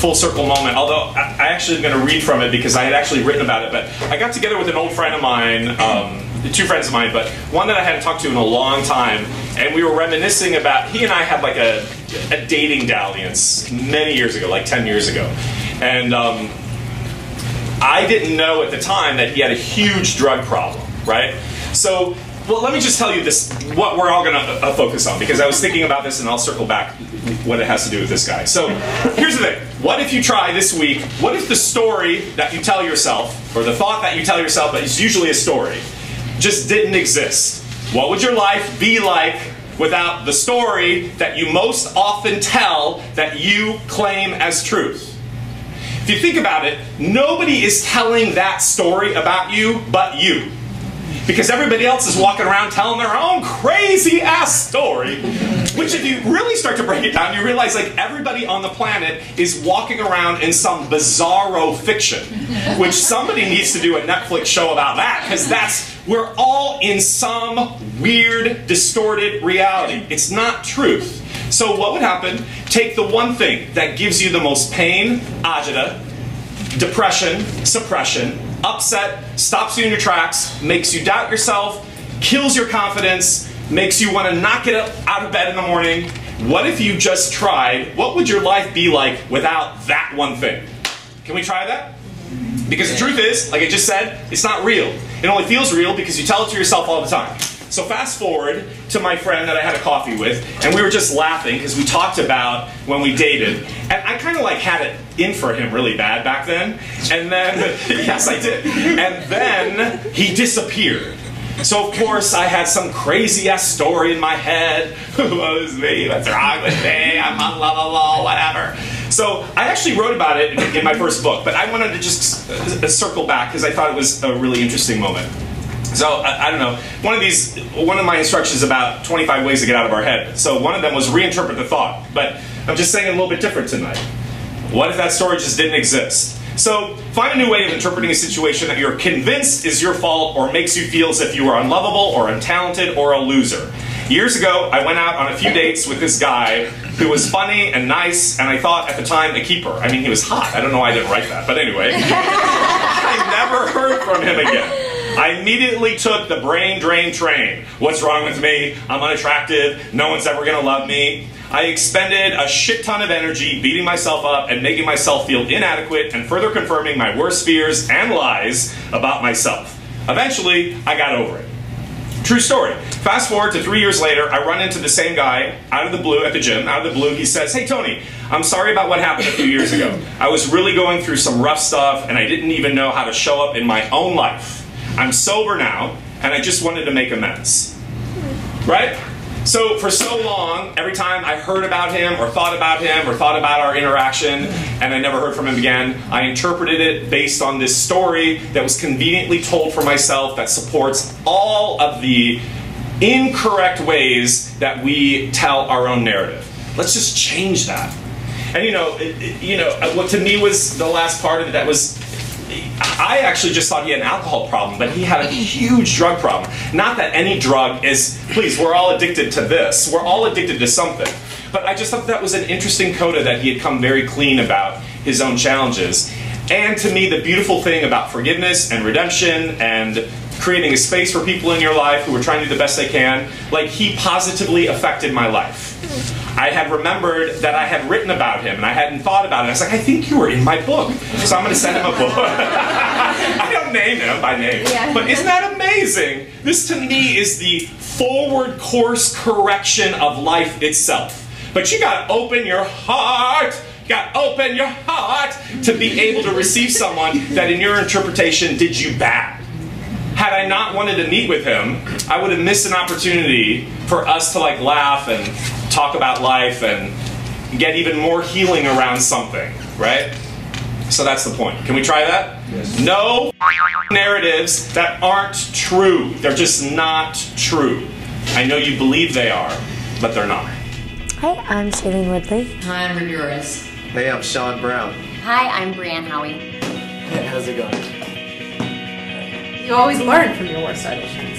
full circle moment. Although I, I actually am going to read from it because I had actually written about it. But I got together with an old friend of mine, um, two friends of mine, but one that I hadn't talked to in a long time, and we were reminiscing about. He and I had like a, a dating dalliance many years ago, like ten years ago, and. Um, I didn't know at the time that he had a huge drug problem, right? So, well, let me just tell you this, what we're all going to uh, focus on, because I was thinking about this and I'll circle back what it has to do with this guy. So, here's the thing. What if you try this week, what if the story that you tell yourself, or the thought that you tell yourself, but it's usually a story, just didn't exist? What would your life be like without the story that you most often tell that you claim as truth? If you think about it, nobody is telling that story about you but you. Because everybody else is walking around telling their own crazy ass story. Which, if you really start to break it down, you realize like everybody on the planet is walking around in some bizarro fiction. Which somebody needs to do a Netflix show about that, because that's, we're all in some weird, distorted reality. It's not truth. So what would happen? Take the one thing that gives you the most pain, agita, depression, suppression, upset, stops you in your tracks, makes you doubt yourself, kills your confidence, makes you want to not get out of bed in the morning. What if you just tried? What would your life be like without that one thing? Can we try that? Because the truth is, like I just said, it's not real. It only feels real because you tell it to yourself all the time. So fast forward to my friend that I had a coffee with, and we were just laughing because we talked about when we dated, and I kind of like had it in for him really bad back then, and then yes I did, and then he disappeared. So of course I had some crazy ass story in my head. Who was me? What's wrong with me? I'm unlovable, whatever. So I actually wrote about it in my first book, but I wanted to just uh, circle back because I thought it was a really interesting moment. So I, I, don't know. One of these, one of my instructions about 25 ways to get out of our head. So one of them was reinterpret the thought. But I'm just saying a little bit different tonight. What if that story just didn't exist? So find a new way of interpreting a situation that you're convinced is your fault or makes you feel as if you are unlovable or untalented or a loser. Years ago, I went out on a few dates with this guy who was funny and nice, and I thought at the time a keeper. I mean, he was hot. I don't know why I didn't write that, but anyway. I never heard from him again. I immediately took the brain drain train. What's wrong with me? I'm unattractive. No one's ever to love me. I expended a shit ton of energy beating myself up and making myself feel inadequate and further confirming my worst fears and lies about myself. Eventually, I got over it. True story. Fast forward to three years later, I run into the same guy out of the blue at the gym. Out of the blue, he says, Hey, Tony, I'm sorry about what happened a few years ago. I was really going through some rough stuff and I didn't even know how to show up in my own life. I'm sober now, and I just wanted to make amends. Right? So for so long, every time I heard about him or thought about him or thought about our interaction and I never heard from him again, I interpreted it based on this story that was conveniently told for myself that supports all of the incorrect ways that we tell our own narrative. Let's just change that. And you know, it, you know, what to me was the last part of it that was I actually just thought he had an alcohol problem, but he had a huge drug problem. Not that any drug is, please, we're all addicted to this. We're all addicted to something. But I just thought that was an interesting coda that he had come very clean about his own challenges. And to me, the beautiful thing about forgiveness and redemption and creating a space for people in your life who are trying to do the best they can, like he positively affected my life. I had remembered that I had written about him and I hadn't thought about it. I was like, I think you were in my book. So I'm going to send him a book. I don't name him by name. Yeah. But isn't that amazing? This to me is the forward course correction of life itself. But you got to open your heart. You got to open your heart to be able to receive someone that in your interpretation did you bad had I not wanted to meet with him, I would have missed an opportunity for us to like laugh and talk about life and get even more healing around something, right? So that's the point. Can we try that? Yes. No narratives that aren't true. They're just not true. I know you believe they are, but they're not. Hi, I'm Shailene Woodley. Hi, I'm Rudy Hey, I'm Sean Brown. Hi, I'm Brianne Howey. Hey, how's it going? You always learn from your worst auditions.